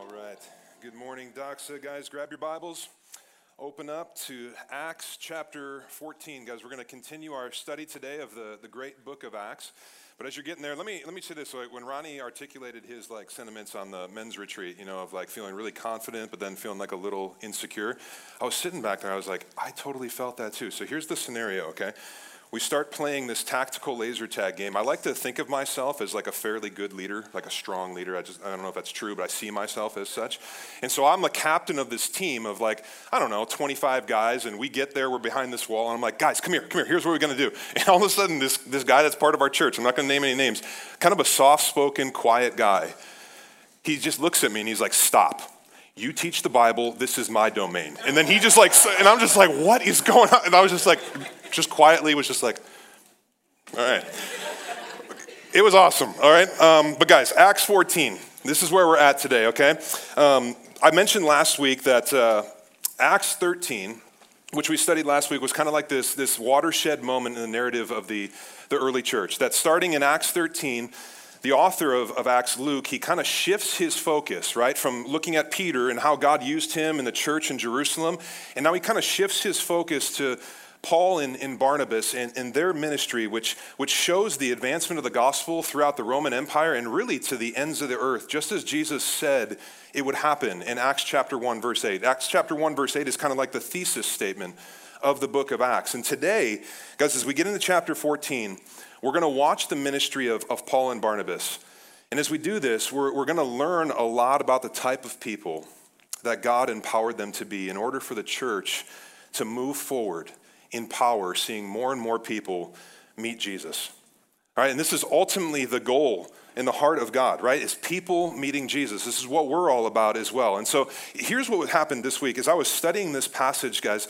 All right. Good morning, Doxa. Guys, grab your Bibles. Open up to Acts chapter 14. Guys, we're going to continue our study today of the, the great book of Acts. But as you're getting there, let me let me say this: like when Ronnie articulated his like sentiments on the men's retreat, you know, of like feeling really confident, but then feeling like a little insecure. I was sitting back there. I was like, I totally felt that too. So here's the scenario. Okay, we start playing this tactical laser tag game. I like to think of myself as like a fairly good leader, like a strong leader. I just I don't know if that's true, but I see myself as such. And so I'm the captain of this team of like, I don't know, 25 guys, and we get there, we're behind this wall, and I'm like, guys, come here, come here, here's what we're gonna do. And all of a sudden, this, this guy that's part of our church, I'm not gonna name any names, kind of a soft-spoken, quiet guy, he just looks at me and he's like, stop you teach the Bible, this is my domain. And then he just like, and I'm just like, what is going on? And I was just like, just quietly was just like, all right. It was awesome, all right? Um, but guys, Acts 14, this is where we're at today, okay? Um, I mentioned last week that uh, Acts 13, which we studied last week, was kind of like this, this watershed moment in the narrative of the, the early church. That starting in Acts 13, the author of, of Acts, Luke, he kind of shifts his focus, right, from looking at Peter and how God used him in the church in Jerusalem, and now he kind of shifts his focus to Paul and, and Barnabas and, and, their ministry, which, which shows the advancement of the gospel throughout the Roman Empire and really to the ends of the earth, just as Jesus said it would happen in Acts chapter 1, verse 8. Acts chapter 1, verse 8 is kind of like the thesis statement of the book of Acts. And today, guys, as we get into chapter 14, we're going to watch the ministry of, of Paul and Barnabas. And as we do this, we're, we're going to learn a lot about the type of people that God empowered them to be in order for the church to move forward in power, seeing more and more people meet Jesus. All right, and this is ultimately the goal in the heart of God, right? Is people meeting Jesus. This is what we're all about as well. And so here's what happened this week. As I was studying this passage, guys,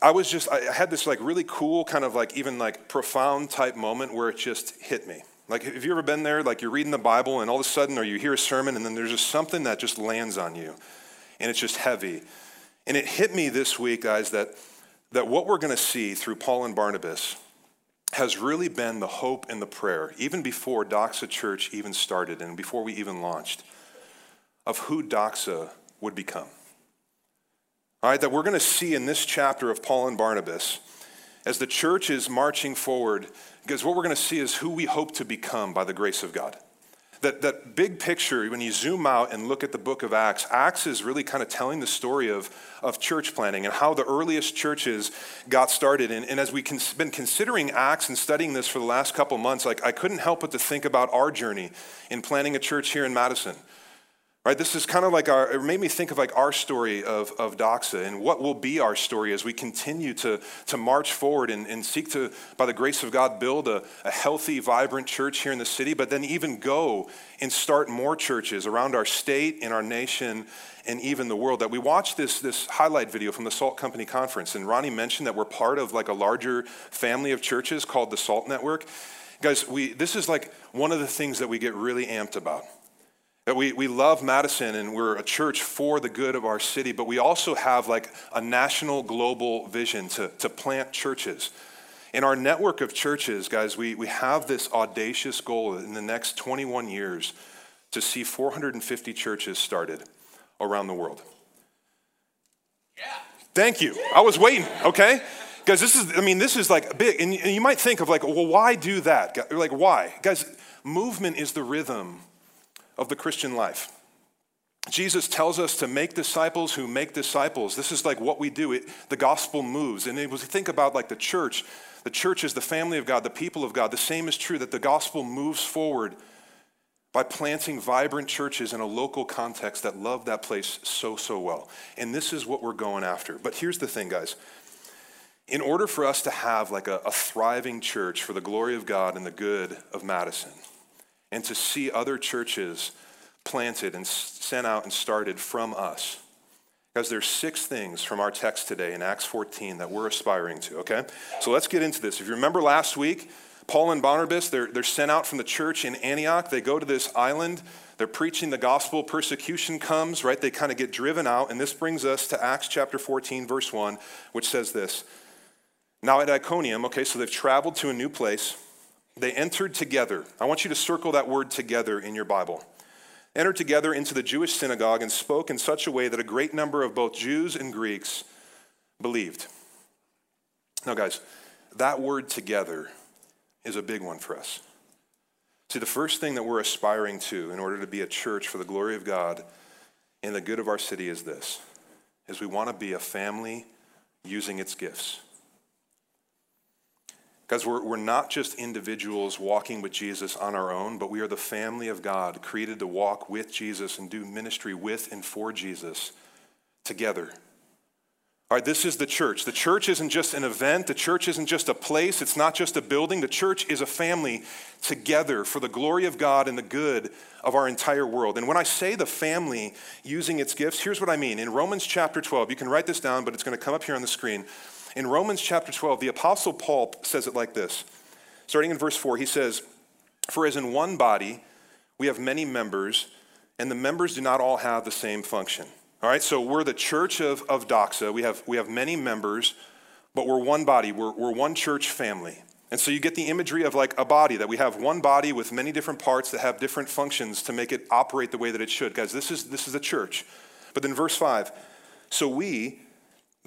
I was just, I had this like really cool, kind of like even like profound type moment where it just hit me. Like, have you ever been there? Like, you're reading the Bible and all of a sudden, or you hear a sermon and then there's just something that just lands on you and it's just heavy. And it hit me this week, guys, that that what we're going to see through Paul and Barnabas has really been the hope and the prayer, even before Doxa Church even started and before we even launched, of who Doxa would become. All right, that we're going to see in this chapter of Paul and Barnabas as the church is marching forward, because what we're going to see is who we hope to become by the grace of God. That, that big picture, when you zoom out and look at the book of Acts, Acts is really kind of telling the story of, of church planting and how the earliest churches got started. And, and as we've cons- been considering Acts and studying this for the last couple months, like, I couldn't help but to think about our journey in planning a church here in Madison. Right, this is kind of like our, it made me think of like our story of, of Doxa and what will be our story as we continue to, to march forward and, and seek to, by the grace of God, build a, a healthy, vibrant church here in the city, but then even go and start more churches around our state, and our nation, and even the world. That we watched this, this highlight video from the Salt Company Conference, and Ronnie mentioned that we're part of like a larger family of churches called the Salt Network. Guys, we, this is like one of the things that we get really amped about that we, we love Madison and we're a church for the good of our city, but we also have like a national global vision to, to plant churches. In our network of churches, guys, we, we have this audacious goal in the next 21 years to see 450 churches started around the world. Yeah. Thank you. I was waiting, okay? Guys, this is, I mean, this is like big. And you might think of like, well, why do that? Like, why? Guys, movement is the rhythm of the Christian life. Jesus tells us to make disciples who make disciples. This is like what we do. It, the gospel moves. And it was think about like the church. The church is the family of God, the people of God. The same is true that the gospel moves forward by planting vibrant churches in a local context that love that place so, so well. And this is what we're going after. But here's the thing, guys. In order for us to have like a, a thriving church for the glory of God and the good of Madison, and to see other churches planted and sent out and started from us. Because there's six things from our text today in Acts 14 that we're aspiring to, okay? So let's get into this. If you remember last week, Paul and Barnabas, they're, they're sent out from the church in Antioch. They go to this island. They're preaching the gospel. Persecution comes, right? They kind of get driven out. And this brings us to Acts chapter 14, verse 1, which says this Now at Iconium, okay, so they've traveled to a new place. They entered together. I want you to circle that word together in your Bible. entered together into the Jewish synagogue and spoke in such a way that a great number of both Jews and Greeks believed. Now, guys, that word together is a big one for us. See, the first thing that we're aspiring to in order to be a church for the glory of God and the good of our city is this is we want to be a family using its gifts. Guys, we're, we're not just individuals walking with Jesus on our own, but we are the family of God, created to walk with Jesus and do ministry with and for Jesus together. All right, this is the church. The church isn't just an event, the church isn't just a place, it's not just a building. The church is a family together for the glory of God and the good of our entire world. And when I say the family using its gifts, here's what I mean. In Romans chapter 12, you can write this down, but it's going to come up here on the screen. In Romans chapter 12, the Apostle Paul says it like this. Starting in verse 4, he says, For as in one body we have many members, and the members do not all have the same function. All right, so we're the church of, of Doxa. We have, we have many members, but we're one body, we're, we're one church family. And so you get the imagery of like a body, that we have one body with many different parts that have different functions to make it operate the way that it should. Guys, this is, this is a church. But then verse 5 so we,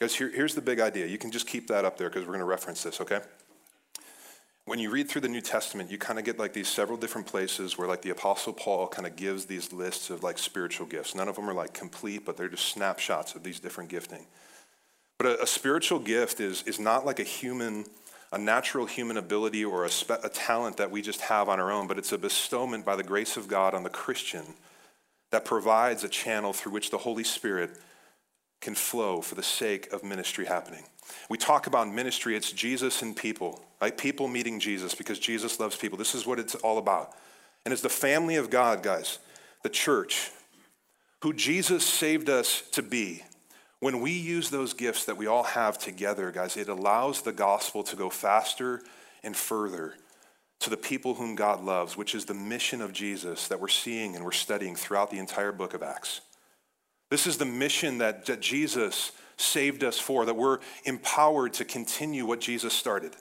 Guys, here, here's the big idea. You can just keep that up there because we're going to reference this, okay? When you read through the New Testament, you kind of get like these several different places where like the Apostle Paul kind of gives these lists of like spiritual gifts. None of them are like complete, but they're just snapshots of these different gifting. But a, a spiritual gift is, is not like a human, a natural human ability or a, spe- a talent that we just have on our own, but it's a bestowment by the grace of God on the Christian that provides a channel through which the Holy Spirit can flow for the sake of ministry happening. We talk about ministry, it's Jesus and people, right? People meeting Jesus because Jesus loves people. This is what it's all about. And it's the family of God, guys, the church, who Jesus saved us to be. When we use those gifts that we all have together, guys, it allows the gospel to go faster and further to the people whom God loves, which is the mission of Jesus that we're seeing and we're studying throughout the entire book of Acts. This is the mission that, that Jesus saved us for, that we're empowered to continue what Jesus started.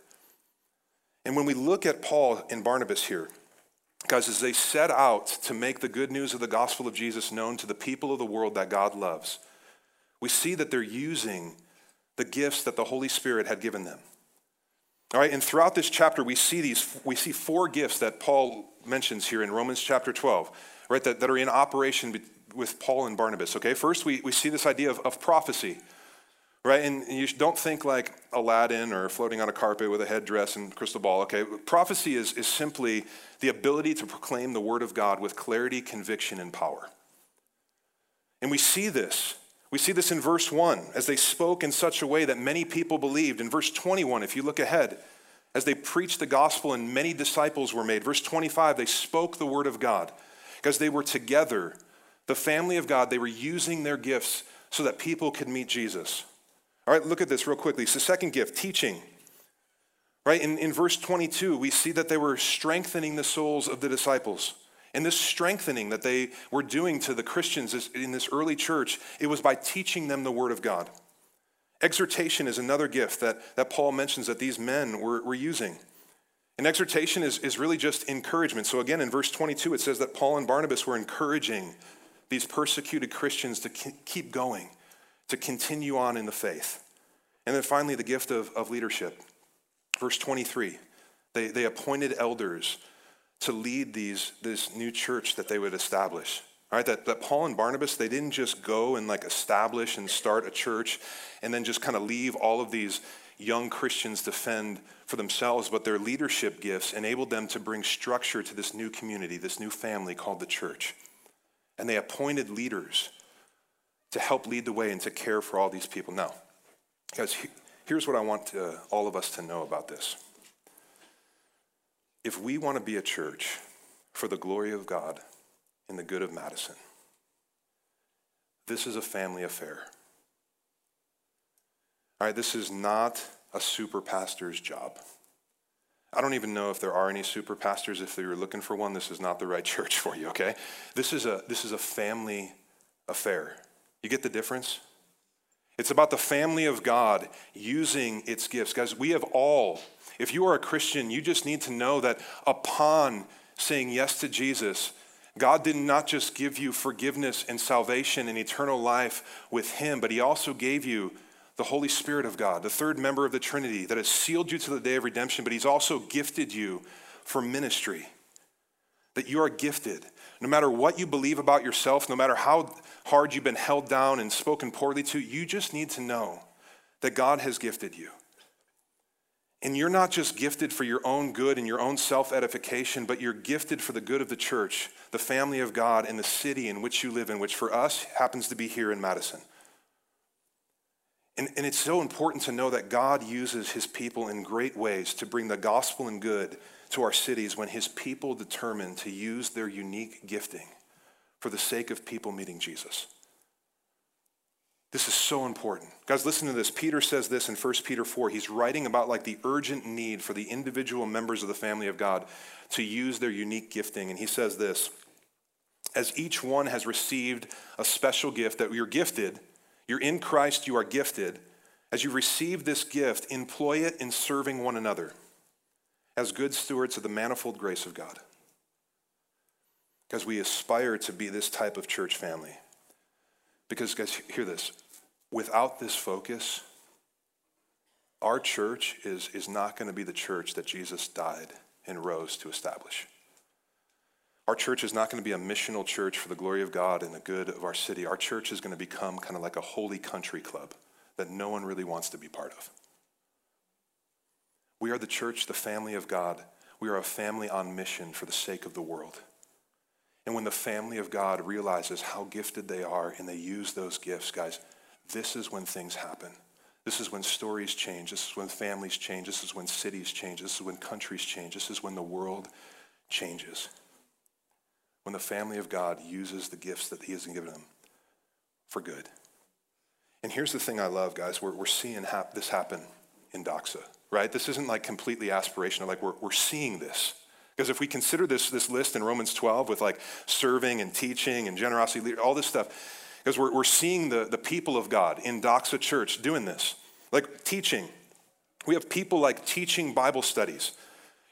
And when we look at Paul and Barnabas here, guys, as they set out to make the good news of the gospel of Jesus known to the people of the world that God loves, we see that they're using the gifts that the Holy Spirit had given them. All right, and throughout this chapter, we see these, we see four gifts that Paul mentions here in Romans chapter 12, right, that, that are in operation with Paul and Barnabas, okay? First, we, we see this idea of, of prophecy, right? And you don't think like Aladdin or floating on a carpet with a headdress and crystal ball, okay? Prophecy is, is simply the ability to proclaim the word of God with clarity, conviction, and power. And we see this. We see this in verse 1 as they spoke in such a way that many people believed. In verse 21, if you look ahead, as they preached the gospel and many disciples were made. Verse 25, they spoke the word of God because they were together the family of God, they were using their gifts so that people could meet Jesus. All right, look at this real quickly. The second gift, teaching. Right, in, in verse 22, we see that they were strengthening the souls of the disciples. And this strengthening that they were doing to the Christians in this early church, it was by teaching them the Word of God. Exhortation is another gift that, that Paul mentions that these men were, were using. And exhortation is, is really just encouragement. So, again, in verse 22, it says that Paul and Barnabas were encouraging these persecuted Christians to keep going, to continue on in the faith. And then finally, the gift of, of leadership. Verse 23 they, they appointed elders to lead these, this new church that they would establish. All right, that, that Paul and Barnabas, they didn't just go and like establish and start a church and then just kind of leave all of these young Christians to fend for themselves, but their leadership gifts enabled them to bring structure to this new community, this new family called the church and they appointed leaders to help lead the way and to care for all these people. Now, guys, here's what I want to, all of us to know about this. If we want to be a church for the glory of God and the good of Madison, this is a family affair. All right, this is not a super pastor's job. I don't even know if there are any super pastors. If you're looking for one, this is not the right church for you, okay? This is a, this is a family affair. You get the difference? It's about the family of God using its gifts. Guys, we have all, if you are a Christian, you just need to know that upon saying yes to Jesus, God did not just give you forgiveness and salvation and eternal life with Him, but He also gave you the Holy Spirit of God, the third member of the Trinity that has sealed you to the day of redemption, but He's also gifted you for ministry. That you are gifted. No matter what you believe about yourself, no matter how hard you've been held down and spoken poorly to, you just need to know that God has gifted you. And you're not just gifted for your own good and your own self edification, but you're gifted for the good of the church, the family of God, and the city in which you live in, which for us happens to be here in Madison. And, and it's so important to know that God uses his people in great ways to bring the gospel and good to our cities when his people determine to use their unique gifting for the sake of people meeting Jesus. This is so important. Guys, listen to this. Peter says this in 1 Peter 4. He's writing about like the urgent need for the individual members of the family of God to use their unique gifting. And he says this As each one has received a special gift that you're gifted, you're in Christ, you are gifted. As you receive this gift, employ it in serving one another as good stewards of the manifold grace of God. Because we aspire to be this type of church family. Because, guys, hear this. Without this focus, our church is, is not going to be the church that Jesus died and rose to establish. Our church is not going to be a missional church for the glory of God and the good of our city. Our church is going to become kind of like a holy country club that no one really wants to be part of. We are the church, the family of God. We are a family on mission for the sake of the world. And when the family of God realizes how gifted they are and they use those gifts, guys, this is when things happen. This is when stories change. This is when families change. This is when cities change. This is when countries change. This is when the world changes when the family of God uses the gifts that He has given them for good. And here's the thing I love, guys. We're, we're seeing hap- this happen in Doxa, right? This isn't like completely aspirational. Like we're, we're seeing this. Because if we consider this, this list in Romans 12 with like serving and teaching and generosity, all this stuff, because we're, we're seeing the, the people of God in Doxa Church doing this. Like teaching. We have people like teaching Bible studies.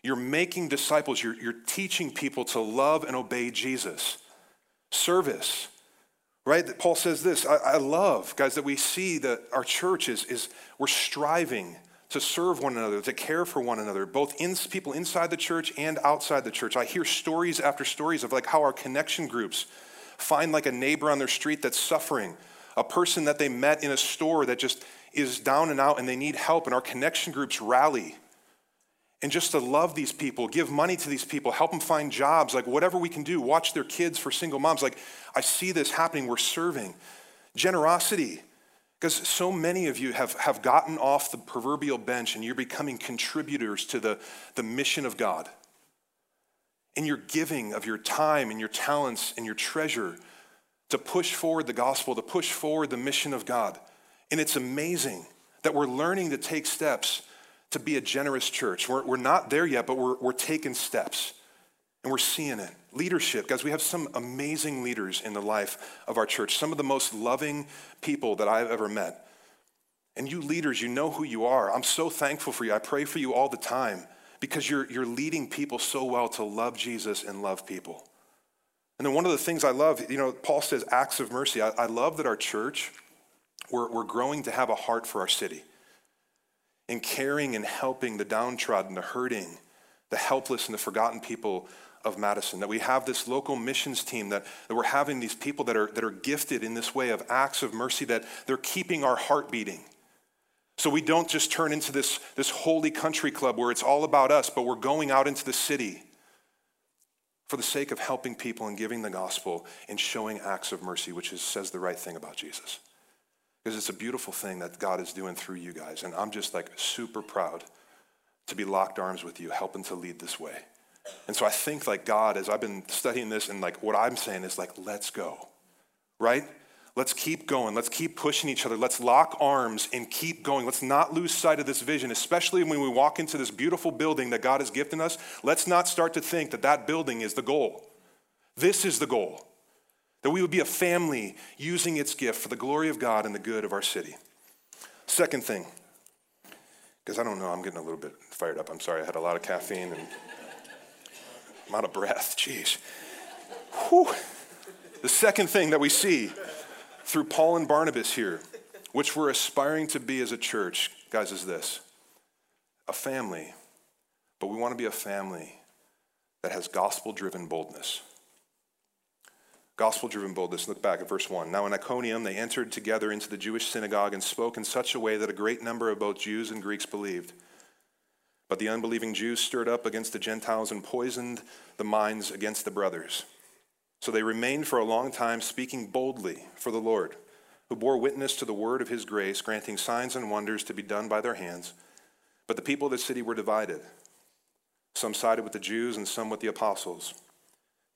You're making disciples. You're, you're teaching people to love and obey Jesus. Service, right? Paul says this. I, I love, guys, that we see that our church is, is we're striving to serve one another, to care for one another, both in, people inside the church and outside the church. I hear stories after stories of like how our connection groups find like a neighbor on their street that's suffering, a person that they met in a store that just is down and out and they need help, and our connection groups rally and just to love these people, give money to these people, help them find jobs, like whatever we can do, watch their kids for single moms. Like, I see this happening. We're serving. Generosity, because so many of you have, have gotten off the proverbial bench and you're becoming contributors to the, the mission of God. And you're giving of your time and your talents and your treasure to push forward the gospel, to push forward the mission of God. And it's amazing that we're learning to take steps to be a generous church. We're, we're not there yet, but we're, we're taking steps and we're seeing it. Leadership, guys, we have some amazing leaders in the life of our church, some of the most loving people that I've ever met. And you leaders, you know who you are. I'm so thankful for you. I pray for you all the time because you're, you're leading people so well to love Jesus and love people. And then one of the things I love, you know, Paul says acts of mercy. I, I love that our church, we're, we're growing to have a heart for our city in caring and helping the downtrodden, the hurting, the helpless, and the forgotten people of Madison. That we have this local missions team, that, that we're having these people that are, that are gifted in this way of acts of mercy, that they're keeping our heart beating. So we don't just turn into this, this holy country club where it's all about us, but we're going out into the city for the sake of helping people and giving the gospel and showing acts of mercy, which is, says the right thing about Jesus because it's a beautiful thing that God is doing through you guys. And I'm just like super proud to be locked arms with you, helping to lead this way. And so I think like God, as I've been studying this, and like what I'm saying is like, let's go, right? Let's keep going. Let's keep pushing each other. Let's lock arms and keep going. Let's not lose sight of this vision, especially when we walk into this beautiful building that God has gifted us. Let's not start to think that that building is the goal. This is the goal that we would be a family using its gift for the glory of God and the good of our city. Second thing, because I don't know, I'm getting a little bit fired up. I'm sorry, I had a lot of caffeine and I'm out of breath. Jeez. Whew. The second thing that we see through Paul and Barnabas here, which we're aspiring to be as a church, guys, is this a family, but we want to be a family that has gospel driven boldness. Gospel driven boldness. Look back at verse 1. Now in Iconium, they entered together into the Jewish synagogue and spoke in such a way that a great number of both Jews and Greeks believed. But the unbelieving Jews stirred up against the Gentiles and poisoned the minds against the brothers. So they remained for a long time speaking boldly for the Lord, who bore witness to the word of his grace, granting signs and wonders to be done by their hands. But the people of the city were divided. Some sided with the Jews and some with the apostles.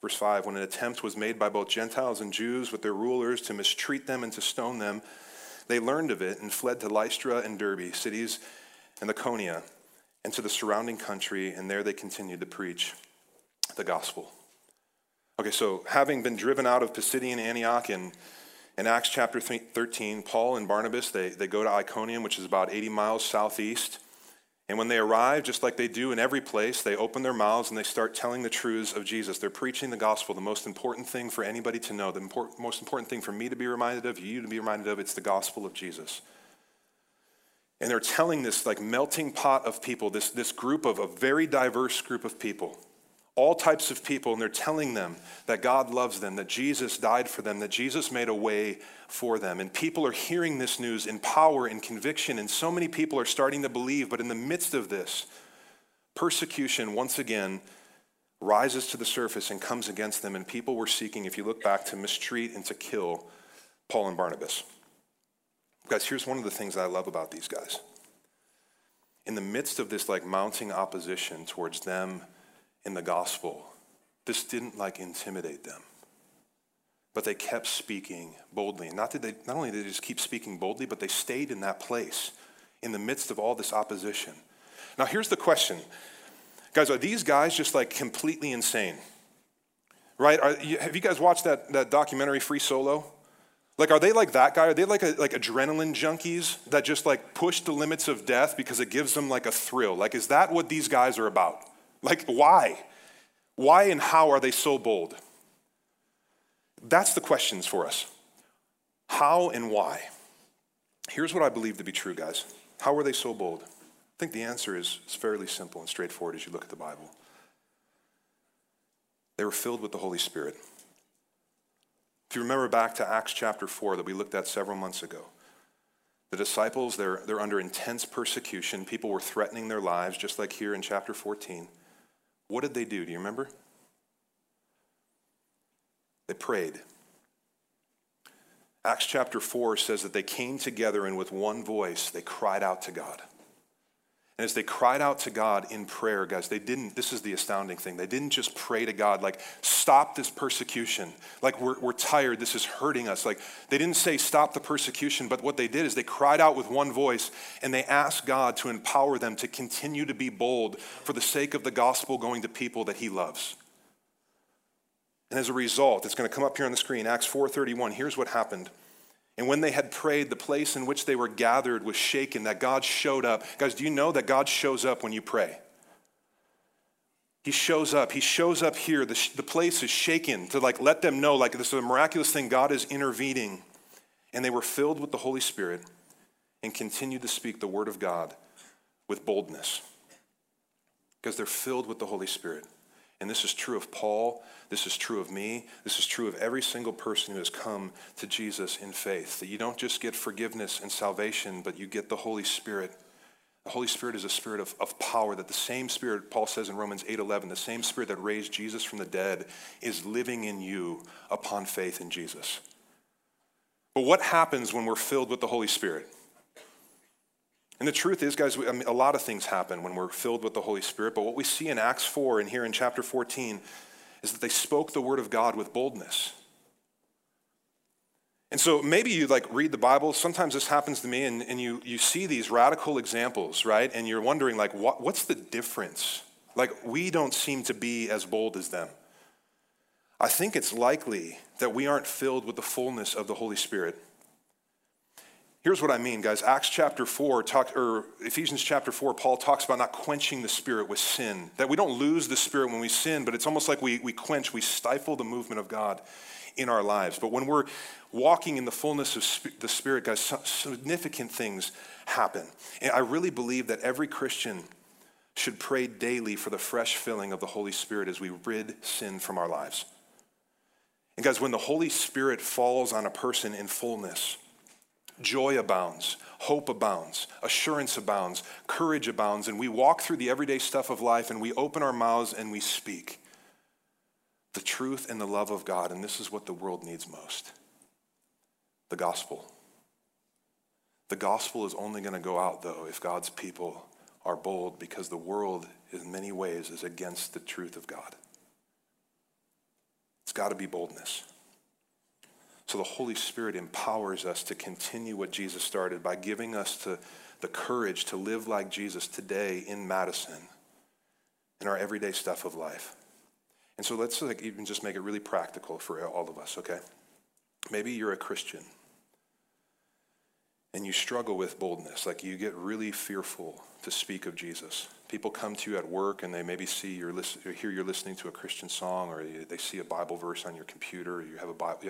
Verse 5 When an attempt was made by both Gentiles and Jews with their rulers to mistreat them and to stone them, they learned of it and fled to Lystra and Derbe, cities and Lycaonia, and to the surrounding country, and there they continued to preach the gospel. Okay, so having been driven out of Pisidian Antioch in, in Acts chapter 13, Paul and Barnabas, they, they go to Iconium, which is about 80 miles southeast. And when they arrive, just like they do in every place, they open their mouths and they start telling the truths of Jesus. They're preaching the gospel, the most important thing for anybody to know, the import, most important thing for me to be reminded of, you to be reminded of, it's the gospel of Jesus. And they're telling this like melting pot of people, this, this group of a very diverse group of people all types of people, and they're telling them that God loves them, that Jesus died for them, that Jesus made a way for them. And people are hearing this news in power and conviction, and so many people are starting to believe. But in the midst of this, persecution once again rises to the surface and comes against them. And people were seeking, if you look back, to mistreat and to kill Paul and Barnabas. Guys, here's one of the things I love about these guys. In the midst of this like mounting opposition towards them in the gospel, this didn't like intimidate them. But they kept speaking boldly. Not, did they, not only did they just keep speaking boldly, but they stayed in that place in the midst of all this opposition. Now, here's the question Guys, are these guys just like completely insane? Right? Are, have you guys watched that, that documentary, Free Solo? Like, are they like that guy? Are they like, a, like adrenaline junkies that just like push the limits of death because it gives them like a thrill? Like, is that what these guys are about? Like, why? Why and how are they so bold? That's the questions for us. How and why? Here's what I believe to be true, guys. How were they so bold? I think the answer is, is fairly simple and straightforward as you look at the Bible. They were filled with the Holy Spirit. If you remember back to Acts chapter 4 that we looked at several months ago, the disciples, they're, they're under intense persecution. People were threatening their lives, just like here in chapter 14. What did they do? Do you remember? They prayed. Acts chapter 4 says that they came together and with one voice they cried out to God. And as they cried out to God in prayer, guys, they didn't, this is the astounding thing, they didn't just pray to God, like, stop this persecution. Like, we're, we're tired, this is hurting us. Like, they didn't say, stop the persecution, but what they did is they cried out with one voice and they asked God to empower them to continue to be bold for the sake of the gospel going to people that He loves. And as a result, it's going to come up here on the screen, Acts 4:31. Here's what happened. And when they had prayed, the place in which they were gathered was shaken, that God showed up. Guys, do you know that God shows up when you pray? He shows up. He shows up here. The, the place is shaken to like let them know, like this is a miraculous thing. God is intervening. And they were filled with the Holy Spirit and continued to speak the word of God with boldness because they're filled with the Holy Spirit. And this is true of Paul. This is true of me. This is true of every single person who has come to Jesus in faith. That you don't just get forgiveness and salvation, but you get the Holy Spirit. The Holy Spirit is a spirit of, of power, that the same spirit, Paul says in Romans 8:11, the same spirit that raised Jesus from the dead is living in you upon faith in Jesus. But what happens when we're filled with the Holy Spirit? And the truth is, guys, I mean, a lot of things happen when we're filled with the Holy Spirit. But what we see in Acts 4 and here in chapter 14 is that they spoke the word of God with boldness. And so maybe you like read the Bible. Sometimes this happens to me, and, and you, you see these radical examples, right? And you're wondering, like, what, what's the difference? Like, we don't seem to be as bold as them. I think it's likely that we aren't filled with the fullness of the Holy Spirit. Here's what I mean, guys. Acts chapter 4, talk, or Ephesians chapter 4, Paul talks about not quenching the Spirit with sin. That we don't lose the Spirit when we sin, but it's almost like we, we quench, we stifle the movement of God in our lives. But when we're walking in the fullness of the Spirit, guys, significant things happen. And I really believe that every Christian should pray daily for the fresh filling of the Holy Spirit as we rid sin from our lives. And guys, when the Holy Spirit falls on a person in fullness, joy abounds, hope abounds, assurance abounds, courage abounds, and we walk through the everyday stuff of life and we open our mouths and we speak the truth and the love of God. And this is what the world needs most the gospel. The gospel is only going to go out, though, if God's people are bold because the world, in many ways, is against the truth of God. It's got to be boldness. So the Holy Spirit empowers us to continue what Jesus started by giving us to, the courage to live like Jesus today in Madison, in our everyday stuff of life. And so let's like even just make it really practical for all of us, okay? Maybe you're a Christian and you struggle with boldness, like you get really fearful to speak of Jesus. People come to you at work and they maybe see you're listen, hear you're listening to a Christian song, or they see a Bible verse on your computer, or you have a Bible,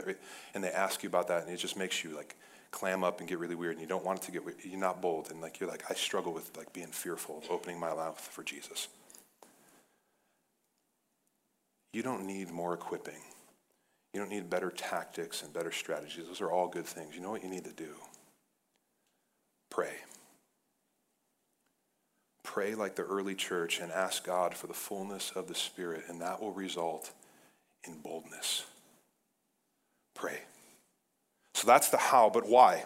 and they ask you about that, and it just makes you like clam up and get really weird, and you don't want it to get weird. You're not bold, and like you're like, I struggle with like being fearful of opening my mouth for Jesus. You don't need more equipping. You don't need better tactics and better strategies. Those are all good things. You know what you need to do? Pray. Pray like the early church and ask God for the fullness of the Spirit, and that will result in boldness. Pray. So that's the how, but why?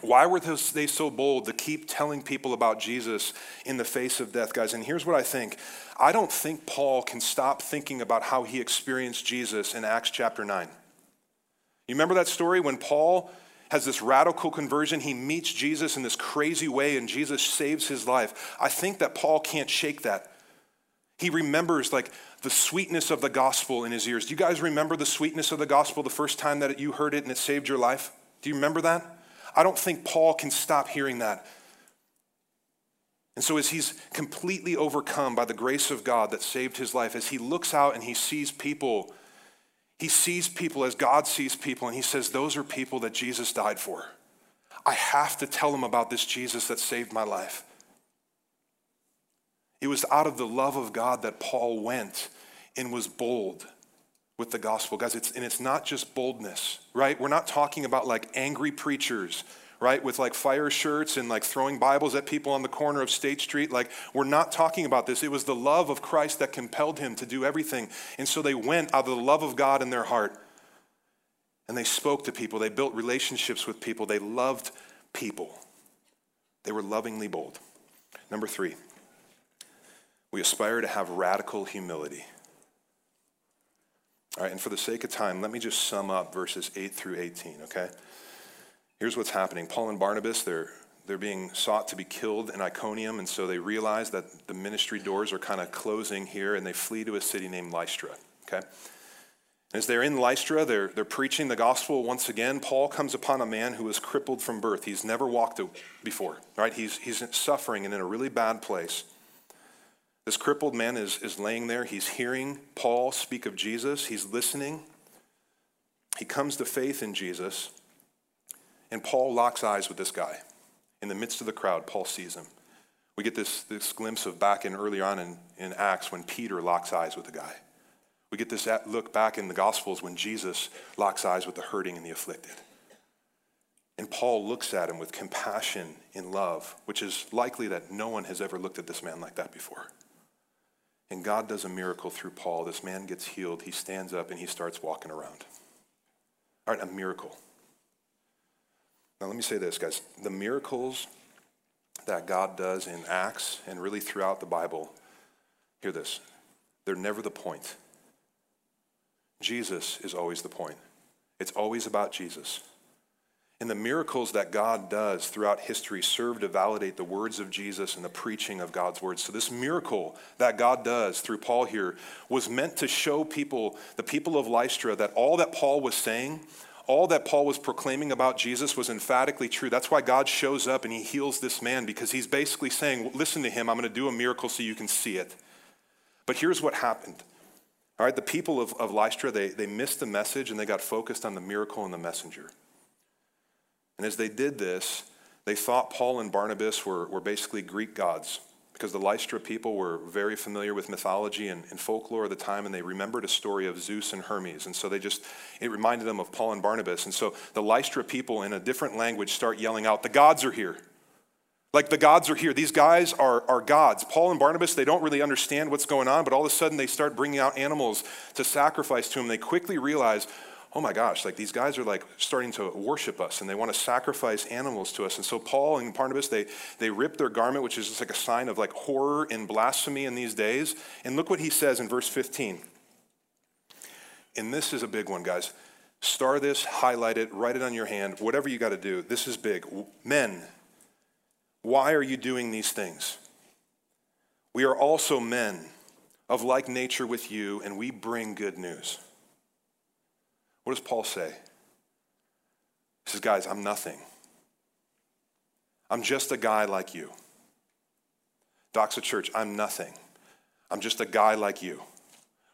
Why were they so bold to keep telling people about Jesus in the face of death, guys? And here's what I think I don't think Paul can stop thinking about how he experienced Jesus in Acts chapter 9. You remember that story when Paul has this radical conversion. He meets Jesus in this crazy way, and Jesus saves his life. I think that Paul can't shake that. He remembers like the sweetness of the gospel in his ears. Do you guys remember the sweetness of the gospel the first time that you heard it and it saved your life? Do you remember that? I don't think Paul can stop hearing that. And so, as he's completely overcome by the grace of God that saved his life, as he looks out and he sees people he sees people as God sees people, and he says, Those are people that Jesus died for. I have to tell them about this Jesus that saved my life. It was out of the love of God that Paul went and was bold with the gospel. Guys, it's, and it's not just boldness, right? We're not talking about like angry preachers right? With like fire shirts and like throwing Bibles at people on the corner of State Street. Like, we're not talking about this. It was the love of Christ that compelled him to do everything. And so they went out of the love of God in their heart and they spoke to people. They built relationships with people. They loved people. They were lovingly bold. Number three, we aspire to have radical humility. All right, and for the sake of time, let me just sum up verses 8 through 18, okay? Here's what's happening Paul and Barnabas, they're, they're being sought to be killed in Iconium, and so they realize that the ministry doors are kind of closing here, and they flee to a city named Lystra. Okay? As they're in Lystra, they're, they're preaching the gospel once again. Paul comes upon a man who is crippled from birth. He's never walked before, right? He's, he's suffering and in a really bad place. This crippled man is, is laying there. He's hearing Paul speak of Jesus. He's listening. He comes to faith in Jesus. And Paul locks eyes with this guy. In the midst of the crowd, Paul sees him. We get this, this glimpse of back in early on in, in Acts when Peter locks eyes with the guy. We get this look back in the Gospels when Jesus locks eyes with the hurting and the afflicted. And Paul looks at him with compassion and love, which is likely that no one has ever looked at this man like that before. And God does a miracle through Paul. This man gets healed. He stands up and he starts walking around. All right, a miracle. Now, let me say this, guys. The miracles that God does in Acts and really throughout the Bible, hear this, they're never the point. Jesus is always the point. It's always about Jesus. And the miracles that God does throughout history serve to validate the words of Jesus and the preaching of God's words. So, this miracle that God does through Paul here was meant to show people, the people of Lystra, that all that Paul was saying, all that Paul was proclaiming about Jesus was emphatically true. That's why God shows up and he heals this man because he's basically saying, Listen to him, I'm going to do a miracle so you can see it. But here's what happened. All right, the people of, of Lystra, they, they missed the message and they got focused on the miracle and the messenger. And as they did this, they thought Paul and Barnabas were, were basically Greek gods because the Lystra people were very familiar with mythology and, and, folklore of the time, and they remembered a story of Zeus and Hermes. And so they just, it reminded them of Paul and Barnabas. And so the Lystra people, in a different language, start yelling out, The gods are here. Like the gods are here. These guys are, are gods. Paul and Barnabas, they don't really understand what's going on, but all of a sudden they start bringing out animals to sacrifice to them. They quickly realize, oh my gosh, like these guys are like starting to worship us and they want to sacrifice animals to us. And so Paul and Barnabas, they, they rip their garment, which is just like a sign of like horror and blasphemy in these days. And look what he says in verse 15. And this is a big one, guys. Star this, highlight it, write it on your hand, whatever you got to do. This is big. Men, why are you doing these things? We are also men of like nature with you, and we bring good news. What does Paul say? He says, Guys, I'm nothing. I'm just a guy like you. Doxa Church, I'm nothing. I'm just a guy like you.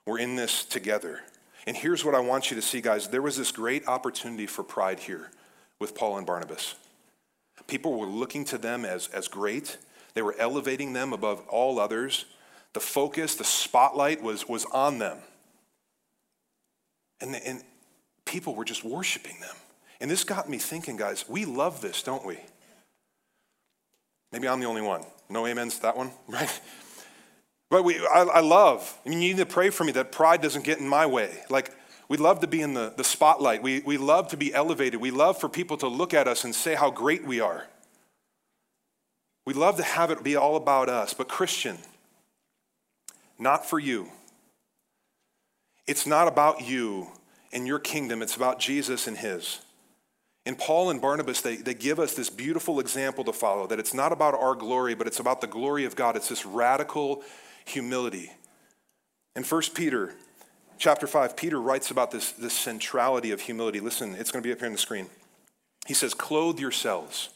We're in this together. And here's what I want you to see, guys. There was this great opportunity for pride here with Paul and Barnabas. People were looking to them as, as great, they were elevating them above all others. The focus, the spotlight was, was on them. And, and, people were just worshiping them. And this got me thinking, guys, we love this, don't we? Maybe I'm the only one. No amens to that one, right? But we, I, I love, I mean, you need to pray for me that pride doesn't get in my way. Like, we love to be in the, the spotlight. We, we love to be elevated. We love for people to look at us and say how great we are. We love to have it be all about us. But, Christian, not for you. It's not about you in your kingdom, it's about Jesus and his. And Paul and Barnabas, they, they give us this beautiful example to follow that it's not about our glory, but it's about the glory of God. It's this radical humility. In 1 Peter chapter 5, Peter writes about this, this centrality of humility. Listen, it's going to be up here on the screen. He says, Clothe yourselves,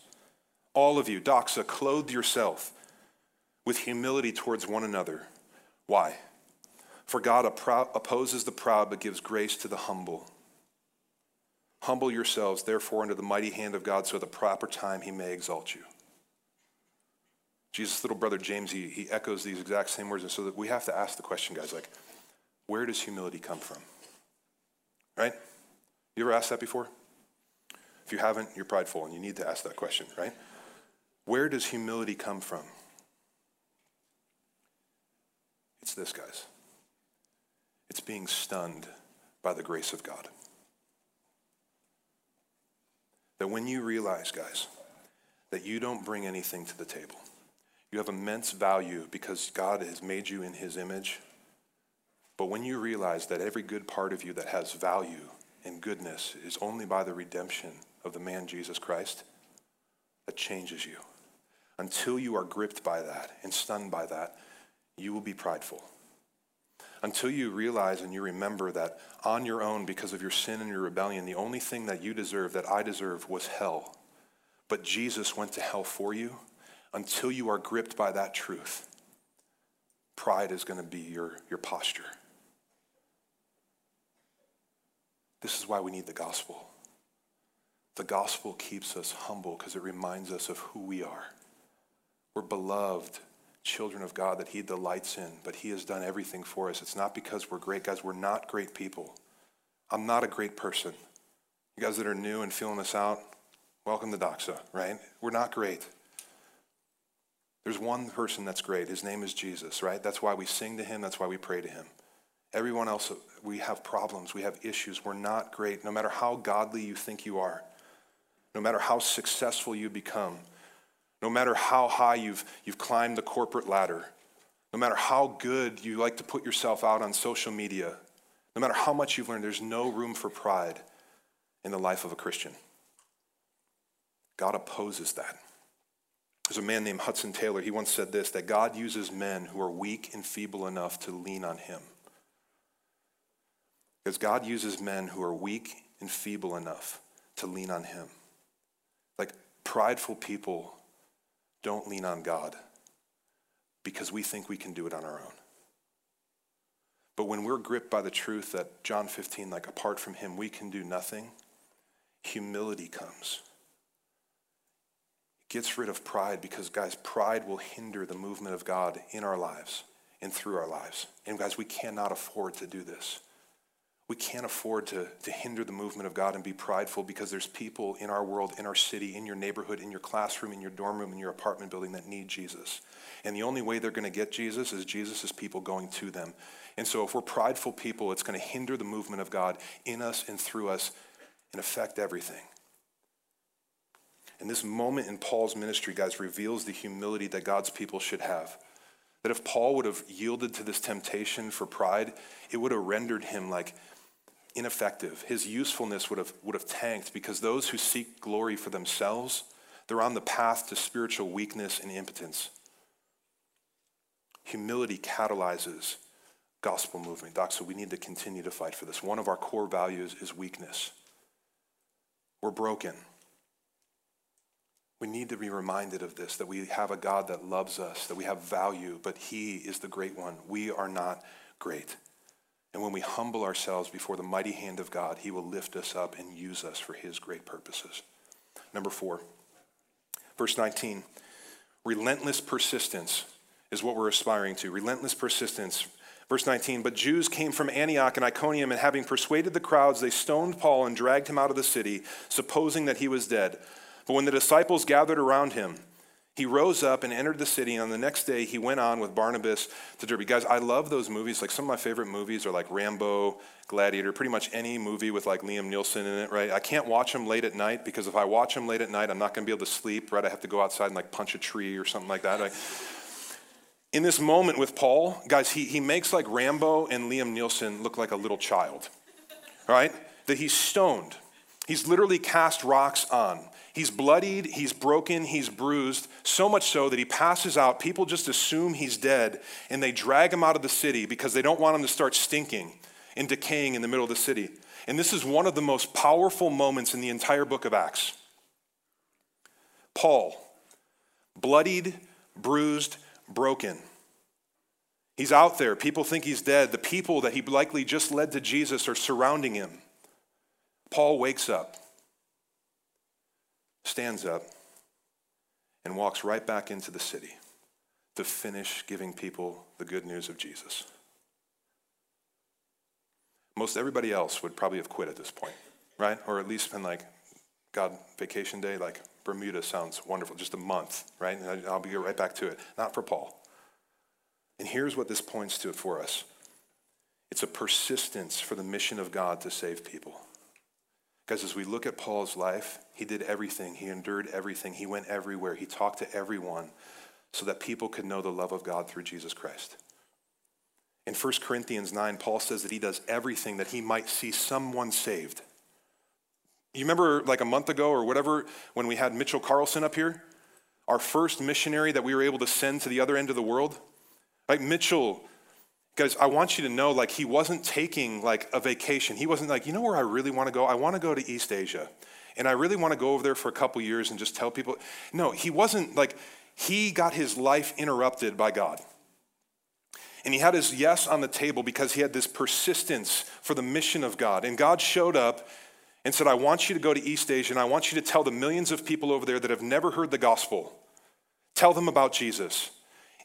all of you, doxa, clothe yourself with humility towards one another. Why? For God opposes the proud, but gives grace to the humble. Humble yourselves, therefore, under the mighty hand of God, so at the proper time he may exalt you. Jesus' little brother James, he, he echoes these exact same words. And so that we have to ask the question, guys, like, where does humility come from? Right? You ever asked that before? If you haven't, you're prideful and you need to ask that question, right? Where does humility come from? It's this, guys. It's being stunned by the grace of God. That when you realize, guys, that you don't bring anything to the table, you have immense value because God has made you in his image. But when you realize that every good part of you that has value and goodness is only by the redemption of the man Jesus Christ, that changes you. Until you are gripped by that and stunned by that, you will be prideful until you realize and you remember that on your own, because of your sin and your rebellion, the only thing that you deserve, that I deserve, was hell. But Jesus went to hell for you. Until you are gripped by that truth, pride is going to be your, your posture. This is why we need the gospel. The gospel keeps us humble because it reminds us of who we are. We're beloved children of God that He delights in, but He has done everything for us. It's not because we're great, guys. We're not great people. I'm not a great person. You guys that are new and feeling this out, welcome to Doxa, right? We're not great. There's one person that's great. His name is Jesus, right? That's why we sing to Him, that's why we pray to Him. Everyone else, we have problems, we have issues. We're not great, no matter how godly you think you are, no matter how successful you become. No matter how high you've, you've climbed the corporate ladder, no matter how good you like to put yourself out on social media, no matter how much you've learned, there's no room for pride in the life of a Christian. God opposes that. There's a man named Hudson Taylor. He once said this that God uses men who are weak and feeble enough to lean on him. Because God uses men who are weak and feeble enough to lean on him. Like prideful people don't lean on God because we think we can do it on our own. But when we're gripped by the truth that John 15, like apart from him, we can do nothing, humility comes. It gets rid of pride because, guys, pride will hinder the movement of God in our lives and through our lives. And, guys, we cannot afford to do this. We can't afford to, to hinder the movement of God and be prideful because there's people in our world, in our city, in your neighborhood, in your classroom, in your dorm room, in your apartment building that need Jesus. And the only way they're going to get Jesus is Jesus' people going to them. And so if we're prideful people, it's going to hinder the movement of God in us and through us and affect everything. And this moment in Paul's ministry, guys, reveals the humility that God's people should have. That if Paul would have yielded to this temptation for pride, it would have rendered him like ineffective. His usefulness would have, would have tanked because those who seek glory for themselves, they're on the path to spiritual weakness and impotence. Humility catalyzes gospel movement. Doxa, we need to continue to fight for this. One of our core values is weakness. We're broken. We need to be reminded of this that we have a God that loves us, that we have value, but He is the great one. We are not great. And when we humble ourselves before the mighty hand of God, He will lift us up and use us for His great purposes. Number four, verse 19 relentless persistence is what we're aspiring to. Relentless persistence. Verse 19, but Jews came from Antioch and Iconium, and having persuaded the crowds, they stoned Paul and dragged him out of the city, supposing that he was dead. But when the disciples gathered around him, he rose up and entered the city, and on the next day he went on with Barnabas to Derbe. Guys, I love those movies. Like some of my favorite movies are like Rambo, Gladiator, pretty much any movie with like Liam Neeson in it, right? I can't watch them late at night because if I watch them late at night, I'm not going to be able to sleep, right? I have to go outside and like punch a tree or something like that. Like, in this moment with Paul, guys, he, he makes like Rambo and Liam Neeson look like a little child, right? That he's stoned. He's literally cast rocks on. He's bloodied, he's broken, he's bruised, so much so that he passes out. People just assume he's dead and they drag him out of the city because they don't want him to start stinking and decaying in the middle of the city. And this is one of the most powerful moments in the entire book of Acts. Paul, bloodied, bruised, broken. He's out there. People think he's dead. The people that he likely just led to Jesus are surrounding him. Paul wakes up stands up, and walks right back into the city to finish giving people the good news of Jesus. Most everybody else would probably have quit at this point, right? Or at least been like, God, vacation day, like Bermuda sounds wonderful, just a month, right? And I'll be right back to it. Not for Paul. And here's what this points to for us it's a persistence for the mission of God to save people. Because as we look at Paul's life, he did everything, he endured everything, he went everywhere, he talked to everyone so that people could know the love of God through Jesus Christ. In 1 Corinthians 9, Paul says that he does everything that he might see someone saved. You remember like a month ago or whatever when we had Mitchell Carlson up here? Our first missionary that we were able to send to the other end of the world? Like Mitchell Guys, I want you to know, like, he wasn't taking like a vacation. He wasn't like, you know where I really want to go? I want to go to East Asia. And I really want to go over there for a couple years and just tell people. No, he wasn't like, he got his life interrupted by God. And he had his yes on the table because he had this persistence for the mission of God. And God showed up and said, I want you to go to East Asia and I want you to tell the millions of people over there that have never heard the gospel, tell them about Jesus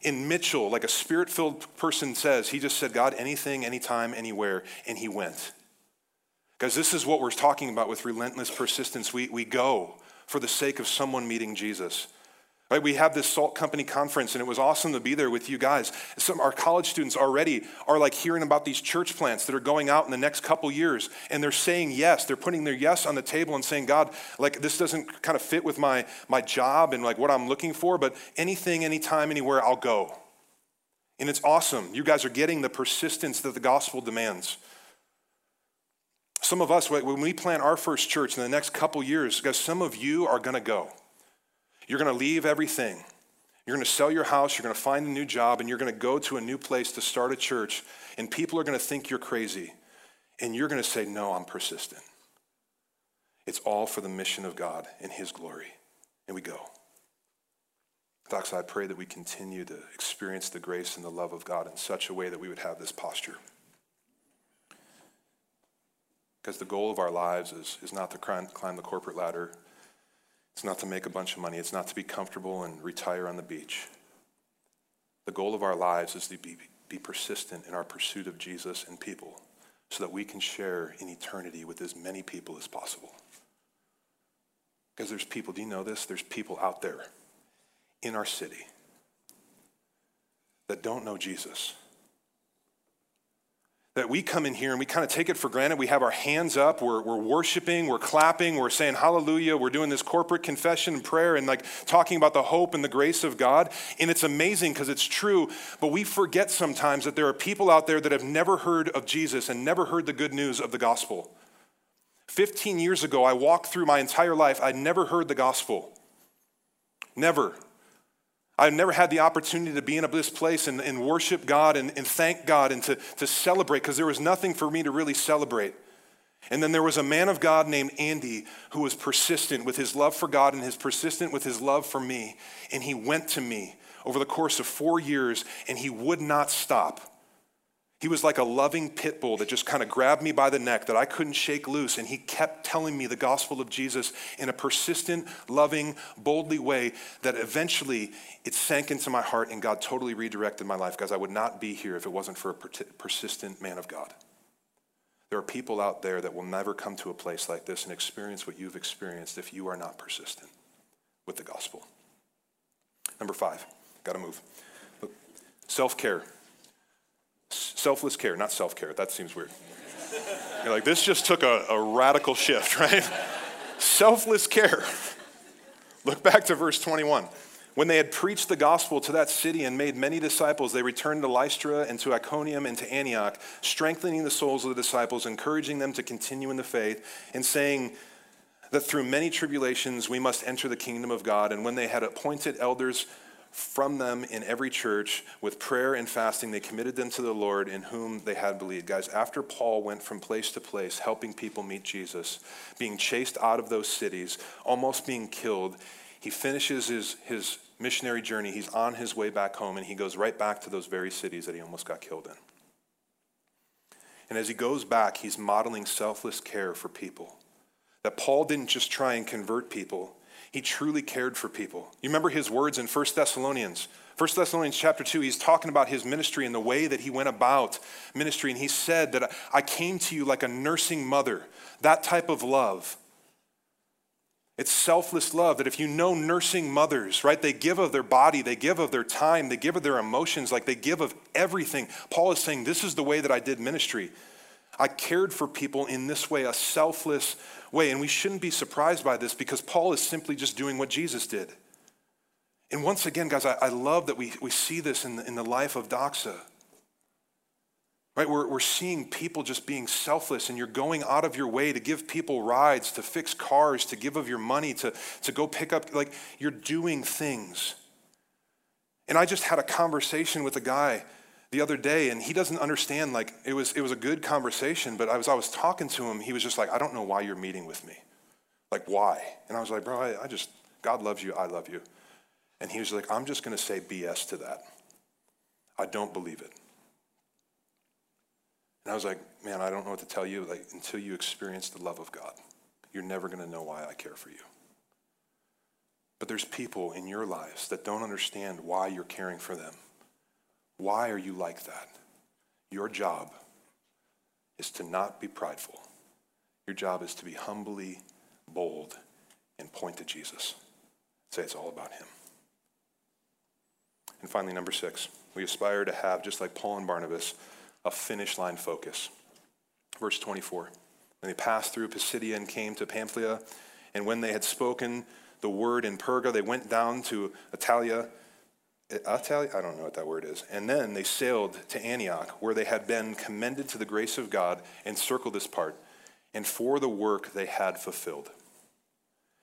in Mitchell, like a spirit filled person says, he just said, God, anything, anytime, anywhere, and he went. Because this is what we're talking about with relentless persistence. We, we go for the sake of someone meeting Jesus. Right, we have this Salt Company conference, and it was awesome to be there with you guys. Some our college students already are like hearing about these church plants that are going out in the next couple years, and they're saying yes. They're putting their yes on the table and saying, God, like this doesn't kind of fit with my my job and like what I'm looking for, but anything, anytime, anywhere, I'll go. And it's awesome. You guys are getting the persistence that the gospel demands. Some of us, when we plant our first church in the next couple years, guys, some of you are going to go. You're going to leave everything. You're going to sell your house, you're going to find a new job, and you're going to go to a new place to start a church, and people are going to think you're crazy. And you're going to say, No, I'm persistent. It's all for the mission of God and His glory. And we go. Doxa, I pray that we continue to experience the grace and the love of God in such a way that we would have this posture. Because the goal of our lives is, is not to climb, climb the corporate ladder, it's not to make a bunch of money, it's not to be comfortable and retire on the beach. The goal of our lives is to be, be persistent in our pursuit of Jesus and people so that we can share in eternity with as many people as possible. Because there's people, do you know this? There's people out there in our city that don't know Jesus. That we come in here and we kind of take it for granted. We have our hands up, we're, we're worshiping, we're clapping, we're saying hallelujah, we're doing this corporate confession and prayer and like talking about the hope and the grace of God. And it's amazing because it's true, but we forget sometimes that there are people out there that have never heard of Jesus and never heard the good news of the gospel. 15 years ago, I walked through my entire life, I'd never heard the gospel. Never. I've never had the opportunity to be in this place and, and worship God and, and thank God and to, to celebrate because there was nothing for me to really celebrate. And then there was a man of God named Andy who was persistent with his love for God and his persistent with his love for me. And he went to me over the course of four years and he would not stop. He was like a loving pit bull that just kind of grabbed me by the neck that I couldn't shake loose. And he kept telling me the gospel of Jesus in a persistent, loving, boldly way that eventually it sank into my heart and God totally redirected my life. Guys, I would not be here if it wasn't for a persistent man of God. There are people out there that will never come to a place like this and experience what you've experienced if you are not persistent with the gospel. Number five, got to move. Self care. Selfless care, not self care. That seems weird. You're like, this just took a, a radical shift, right? Selfless care. Look back to verse 21. When they had preached the gospel to that city and made many disciples, they returned to Lystra and to Iconium and to Antioch, strengthening the souls of the disciples, encouraging them to continue in the faith, and saying that through many tribulations we must enter the kingdom of God. And when they had appointed elders from them in every church with prayer and fasting they committed them to the lord in whom they had believed. Guys after paul went from place to place helping people meet jesus being chased out of those cities almost being killed he finishes his, his missionary journey. He's on his way back home and he goes right back to those very cities that he almost got killed in. And as he goes back he's modeling selfless care for people. That paul didn't just try and convert people he truly cared for people. You remember his words in 1 Thessalonians. 1 Thessalonians chapter 2, he's talking about his ministry and the way that he went about ministry. And he said that I came to you like a nursing mother, that type of love. It's selfless love that if you know nursing mothers, right, they give of their body, they give of their time, they give of their emotions, like they give of everything. Paul is saying, This is the way that I did ministry. I cared for people in this way, a selfless way. And we shouldn't be surprised by this because Paul is simply just doing what Jesus did. And once again, guys, I, I love that we, we see this in the, in the life of Doxa. Right? We're, we're seeing people just being selfless, and you're going out of your way to give people rides, to fix cars, to give of your money, to, to go pick up, like, you're doing things. And I just had a conversation with a guy the other day and he doesn't understand like it was it was a good conversation but i was i was talking to him he was just like i don't know why you're meeting with me. Like why? And i was like bro i, I just god loves you i love you. And he was like i'm just going to say bs to that. I don't believe it. And i was like man i don't know what to tell you like until you experience the love of god you're never going to know why i care for you. But there's people in your lives that don't understand why you're caring for them why are you like that? Your job is to not be prideful. Your job is to be humbly bold and point to Jesus. Say it's all about him. And finally, number six, we aspire to have, just like Paul and Barnabas, a finish line focus. Verse 24. When they passed through Pisidia and came to Pamphylia, and when they had spoken the word in Perga, they went down to Attalia you, I don't know what that word is. And then they sailed to Antioch, where they had been commended to the grace of God, and circle this part, and for the work they had fulfilled.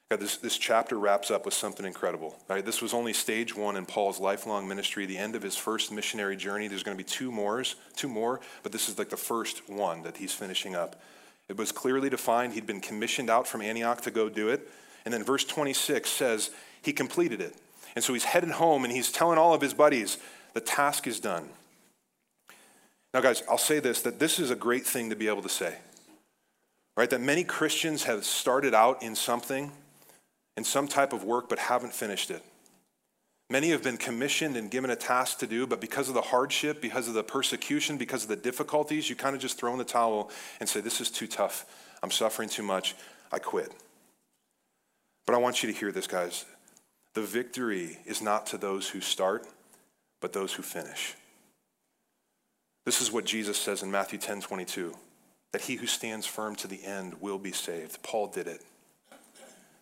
God, this, this chapter wraps up with something incredible. Right? This was only stage one in Paul's lifelong ministry, the end of his first missionary journey. There's going to be two more, two more, but this is like the first one that he's finishing up. It was clearly defined. He'd been commissioned out from Antioch to go do it. And then verse 26 says he completed it. And so he's heading home and he's telling all of his buddies, the task is done. Now, guys, I'll say this that this is a great thing to be able to say, right? That many Christians have started out in something, in some type of work, but haven't finished it. Many have been commissioned and given a task to do, but because of the hardship, because of the persecution, because of the difficulties, you kind of just throw in the towel and say, This is too tough. I'm suffering too much. I quit. But I want you to hear this, guys. The victory is not to those who start, but those who finish. This is what Jesus says in Matthew 10 22 that he who stands firm to the end will be saved. Paul did it.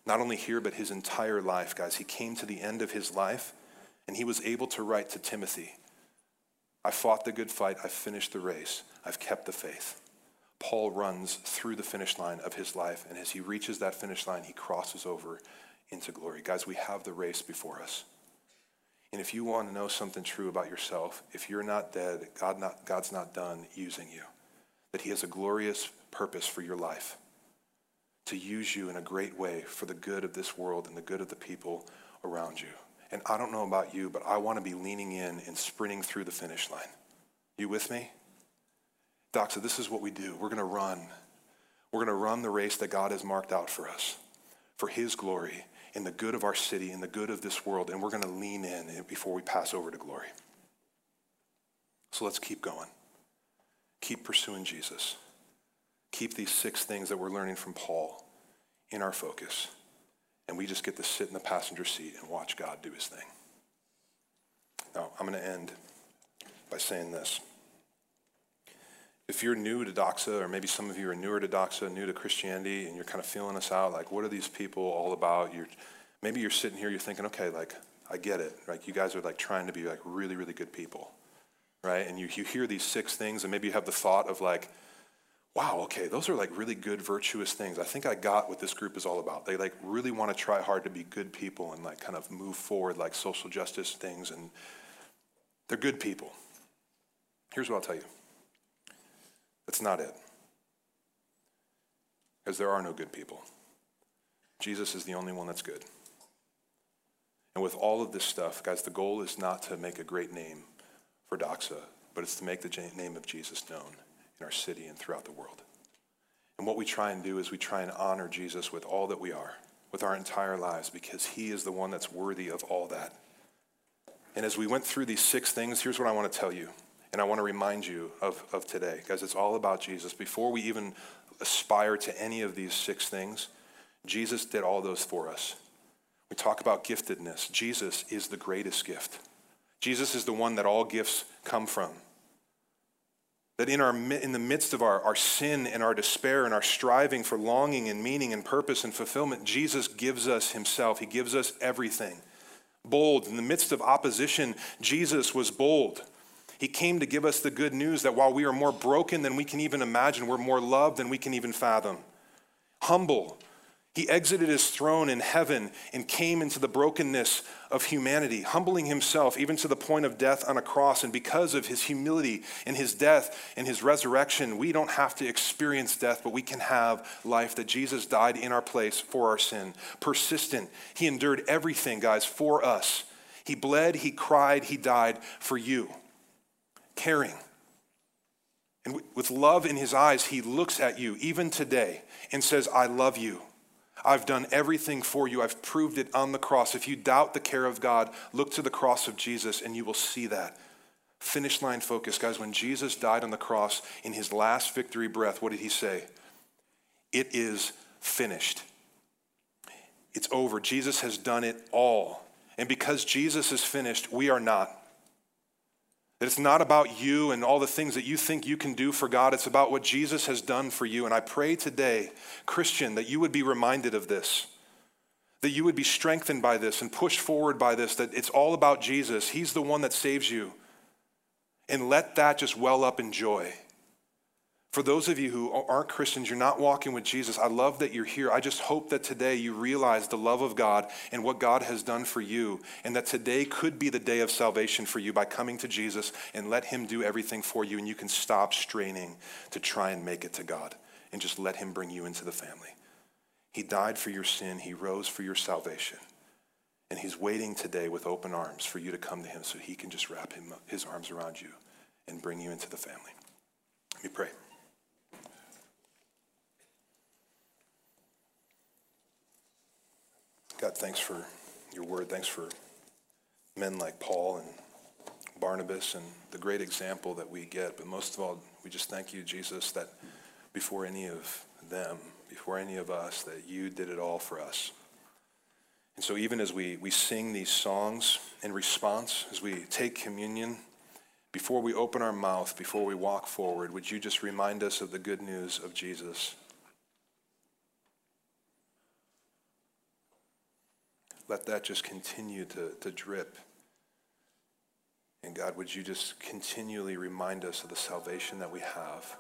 Not only here, but his entire life, guys. He came to the end of his life and he was able to write to Timothy I fought the good fight, I finished the race, I've kept the faith. Paul runs through the finish line of his life, and as he reaches that finish line, he crosses over into glory. Guys, we have the race before us. And if you want to know something true about yourself, if you're not dead, God not, God's not done using you. That He has a glorious purpose for your life to use you in a great way for the good of this world and the good of the people around you. And I don't know about you, but I want to be leaning in and sprinting through the finish line. You with me? So this is what we do. We're going to run. We're going to run the race that God has marked out for us for His glory in the good of our city, in the good of this world, and we're going to lean in before we pass over to glory. So let's keep going. Keep pursuing Jesus. Keep these six things that we're learning from Paul in our focus. And we just get to sit in the passenger seat and watch God do his thing. Now, I'm going to end by saying this. If you're new to Doxa, or maybe some of you are newer to Doxa, new to Christianity, and you're kind of feeling us out, like, what are these people all about? You're, maybe you're sitting here, you're thinking, okay, like, I get it. Like, you guys are like trying to be like really, really good people, right? And you, you hear these six things, and maybe you have the thought of like, wow, okay, those are like really good, virtuous things. I think I got what this group is all about. They like really want to try hard to be good people and like kind of move forward like social justice things, and they're good people. Here's what I'll tell you that's not it. Because there are no good people. Jesus is the only one that's good. And with all of this stuff, guys, the goal is not to make a great name for Doxa, but it's to make the name of Jesus known in our city and throughout the world. And what we try and do is we try and honor Jesus with all that we are, with our entire lives, because he is the one that's worthy of all that. And as we went through these six things, here's what I want to tell you. And I want to remind you of, of today, guys, it's all about Jesus. Before we even aspire to any of these six things, Jesus did all those for us. We talk about giftedness. Jesus is the greatest gift. Jesus is the one that all gifts come from. That in, our, in the midst of our, our sin and our despair and our striving for longing and meaning and purpose and fulfillment, Jesus gives us himself. He gives us everything. Bold. In the midst of opposition, Jesus was bold. He came to give us the good news that while we are more broken than we can even imagine, we're more loved than we can even fathom. Humble. He exited his throne in heaven and came into the brokenness of humanity, humbling himself even to the point of death on a cross. And because of his humility and his death and his resurrection, we don't have to experience death, but we can have life that Jesus died in our place for our sin. Persistent. He endured everything, guys, for us. He bled, he cried, he died for you caring. And with love in his eyes, he looks at you even today and says, I love you. I've done everything for you. I've proved it on the cross. If you doubt the care of God, look to the cross of Jesus and you will see that. Finish line focus, guys. When Jesus died on the cross in his last victory breath, what did he say? It is finished. It's over. Jesus has done it all. And because Jesus is finished, we are not. That it's not about you and all the things that you think you can do for God. It's about what Jesus has done for you. And I pray today, Christian, that you would be reminded of this, that you would be strengthened by this and pushed forward by this, that it's all about Jesus. He's the one that saves you. And let that just well up in joy For those of you who aren't Christians, you're not walking with Jesus, I love that you're here. I just hope that today you realize the love of God and what God has done for you, and that today could be the day of salvation for you by coming to Jesus and let Him do everything for you, and you can stop straining to try and make it to God and just let Him bring you into the family. He died for your sin, He rose for your salvation. And He's waiting today with open arms for you to come to Him so He can just wrap him, His arms around you and bring you into the family. Let me pray. God, thanks for your word. Thanks for men like Paul and Barnabas and the great example that we get. But most of all, we just thank you, Jesus, that before any of them, before any of us, that you did it all for us. And so, even as we, we sing these songs in response, as we take communion, before we open our mouth, before we walk forward, would you just remind us of the good news of Jesus? Let that just continue to, to drip. And God, would you just continually remind us of the salvation that we have,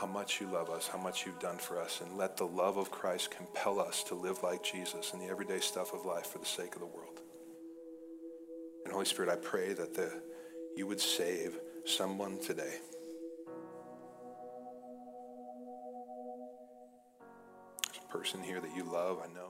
how much you love us, how much you've done for us, and let the love of Christ compel us to live like Jesus in the everyday stuff of life for the sake of the world. And Holy Spirit, I pray that the, you would save someone today. There's a person here that you love, I know.